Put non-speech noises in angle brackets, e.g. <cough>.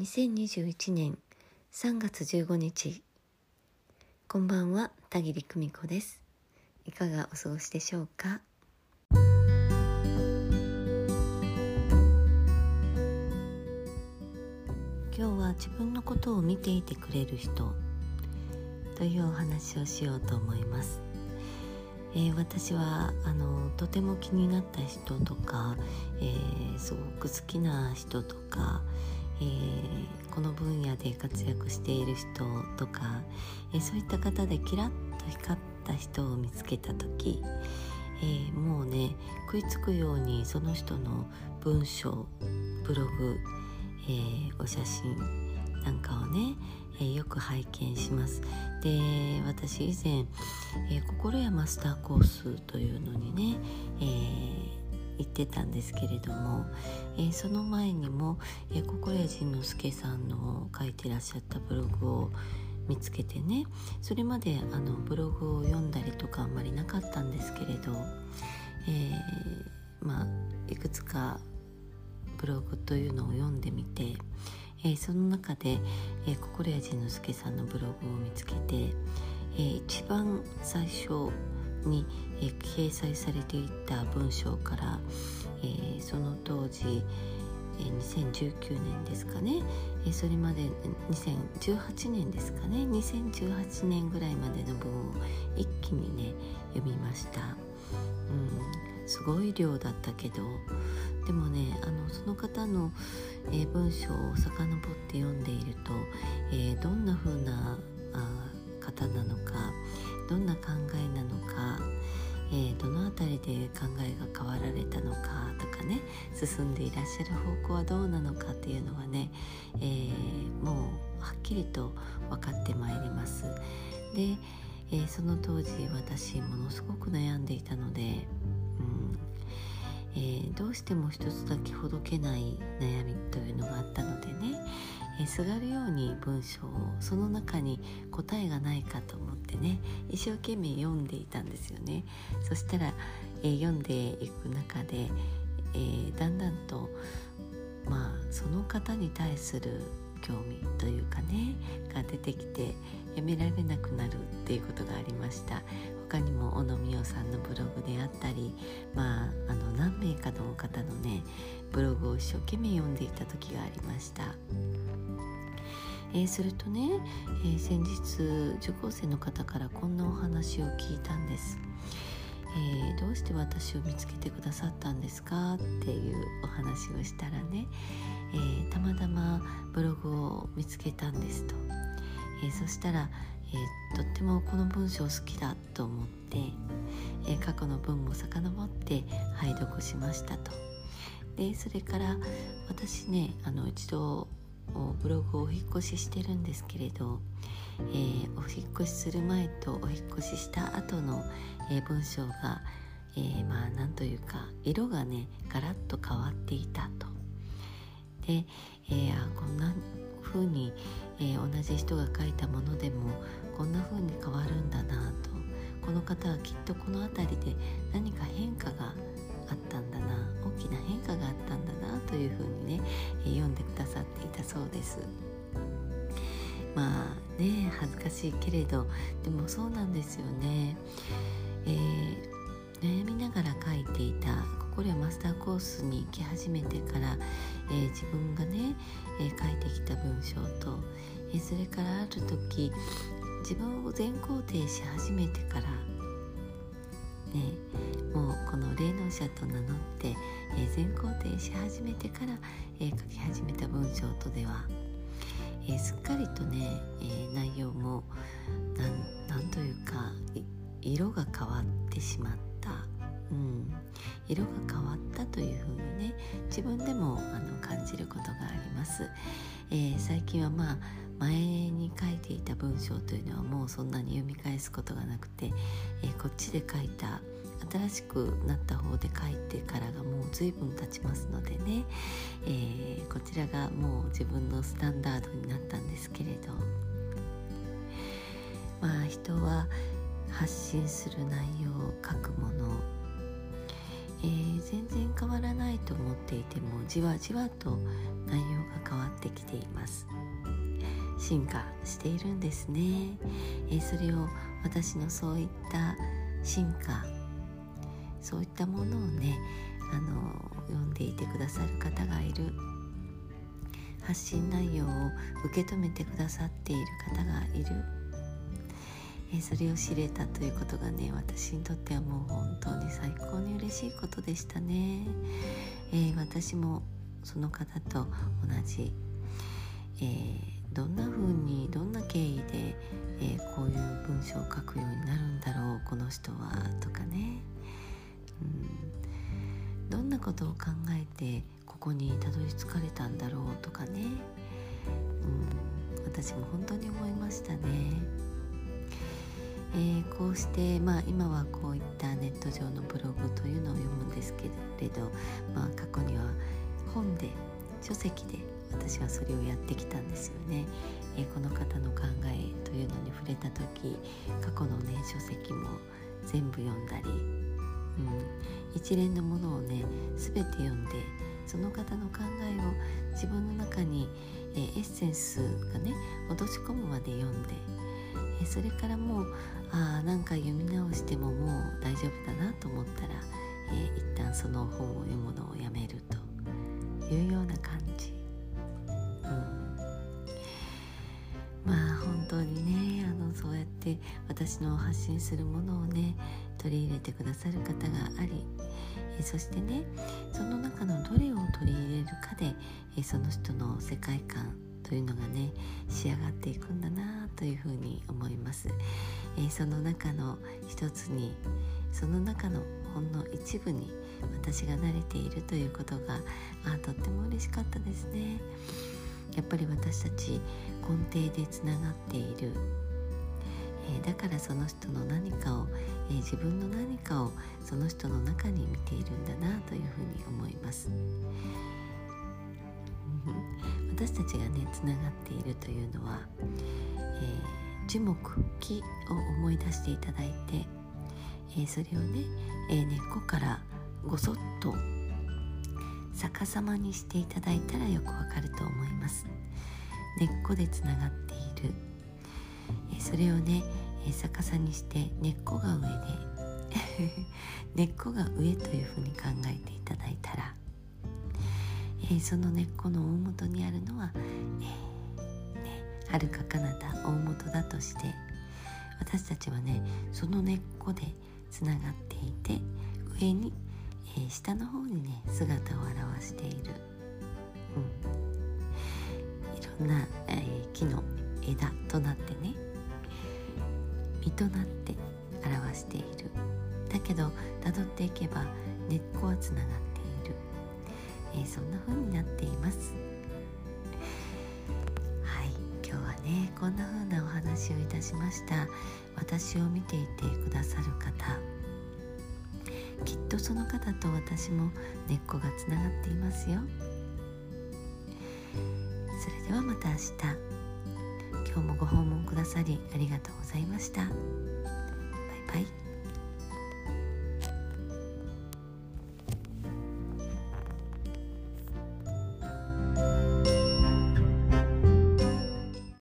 2021年3月15日こんばんは田切久美子です。いかがお過ごしでしょうか？今日は自分のことを見ていてくれる人というお話をしようと思います。えー、私はあのとても気になった人とか、えー、すごく好きな人とか、えー、この分野で活躍している人とか、えー、そういった方でキラッと光った人を見つけた時、えー、もうね食いつくようにその人の文章ブログ、えお写真なんかをね、えよく拝見します。で私以前、え心屋マスターコースというのにね、えー言ってたんですけれども、えー、その前にも、えー、心谷仁之助さんの書いてらっしゃったブログを見つけてねそれまであのブログを読んだりとかあんまりなかったんですけれど、えー、まあいくつかブログというのを読んでみて、えー、その中で、えー、心谷仁之助さんのブログを見つけて、えー、一番最初に、えー、掲載されていた文章から、えー、その当時、えー、2019年ですかね、えー、それまで2018年ですかね。2018年ぐらいまでの文を一気にね読みました。うん、すごい量だったけど。でもねあのその方の、えー、文章を遡って読んでいると、えー、どんな風なあ方なのかどんな考えなのか、えー、どの辺りで考えが変わられたのかとかね進んでいらっしゃる方向はどうなのかっていうのはね、えー、もうはっきりと分かってまいります。で、えー、その当時私ものすごく悩んでいたので、どうしても一つだけほどけない悩みというのがあったのでね、えすがるように文章をその中に答えがないかと思ってね一生懸命読んでいたんですよね。そしたら、え、読んでいく中で、えー、だんだんとまあその方に対する興味というかねが出てきてやめられなくなるっていうことがありました。他にも小野美代さんのブログであったりまああの何名かの方のねブログを一生懸命読んでいた時がありました。えー、するとね、えー、先日受講生の方からこんなお話を聞いたんです。えー、どうして私を見つけてくださったんですかっていうお話をしたらね、えー、たまたまブログを見つけたんですと、えー、そしたら、えとってもこの文章好きだと思って、え過去の文も遡って拝読しましたとでそれから私ねあの一度ブログをお引越ししてるんですけれど、えー、お引越しする前とお引越しした後の、えー、文章が、えー、まあなんというか色がねガラッと変わっていたと。で、えー、あこんな風に、えー、同じ人が書いたものでもこんな風に変わるんだなとこの方はきっとこの辺りで何か変化があったんだな大きな変化があったんだなというふうにね、え読んでくださっていたそうです。まあね恥ずかしいけれどでもそうなんですよね。えー、悩みながら書いていたこれはマスターコースに行き始めてから、えー、自分がね、えー、書いてきた文章と、えー、それからある時自分を全肯定し始めてからねもうこの霊能者と名乗って、えー、全肯定し始めてから、えー、書き始めた文章とでは、えー、すっかりとね、えー、内容もなんというか色が変わってしま、う、色が変わったというふうにね自分でもあの感じることがあります、えー、最近はまあ前に書いていた文章というのはもうそんなに読み返すことがなくて、えー、こっちで書いた新しくなった方で書いてからがもう随分経ちますのでね、えー、こちらがもう自分のスタンダードになったんですけれど。まあ人は発信する内容を書くものえー、全然変わらないと思っていてもじわじわと内容が変わってきています。進化しているんですね、えー、それを私のそういった進化そういったものをねあの読んでいてくださる方がいる。発信内容を受け止めてくださっている方がいる、えそれを知れたということがね私にとってはもう本当に最高に嬉しいことでしたね、えー、私もその方と同じ、えー、どんな風にどんな経緯で、えー、こういう文章を書くようになるんだろうこの人はとかね、うん、どんなことを考えてここにたどり着かれたんだろうとかね、うん、私も本当に思いましたね。えー、こうして、まあ、今はこういったネット上のブログというのを読むんですけれど、まあ、過去には本で書籍で私はそれをやってきたんですよね。えー、この方の考えというのに触れた時過去のね書籍も全部読んだり、うん、一連のものをね全て読んでその方の考えを自分の中に、えー、エッセンスがね落とし込むまで読んで、え、それからもうあなんか読み直してももう大丈夫だなと思ったら、えー、一旦その本を読むのをやめるというような感じ。うんまあ本当にねあのそうやって私の発信するものをね取り入れてくださる方がありえそしてねその中のどれを取り入れるかでえその人の世界観というのがね仕上がっていくんだなというふうに思います、えその中の一つにその中のほんの一部に私が慣れているということがあとっても嬉しかったですね。やっぱり私たち根底でつながっている。えー、だからその人の何かを、えー、自分の何かをその人の中に見ているんだなというふうに思います。私たちがねつながっているというのは、えー、樹木木を思い出していただいて、えそれをね、え根っこからごそっと逆さまにしていただいたらよくわかると思います。根っこでつながっている。えそれをねえ逆さにして根っこが上で <laughs> 根っこが上というふうに考えていただいたら、えー、その根っこの大元にあるのは、えー、ね、遥か彼方大元だとして私たちはねその根っこでつながっていて上に、えー、下の方にね姿を現している、うん、いろんな、え木の枝となってね実となって表している。だけどたどっていけば根っこはつながっている、えー、そんな風になっています。はい今日はねこんな風なお話をいたしました。私を見ていてくださる方。きっとその方と私も根っこがつながっていますよ。それではまた明日。今日もご訪問くださりありがとうございました。バイバイ。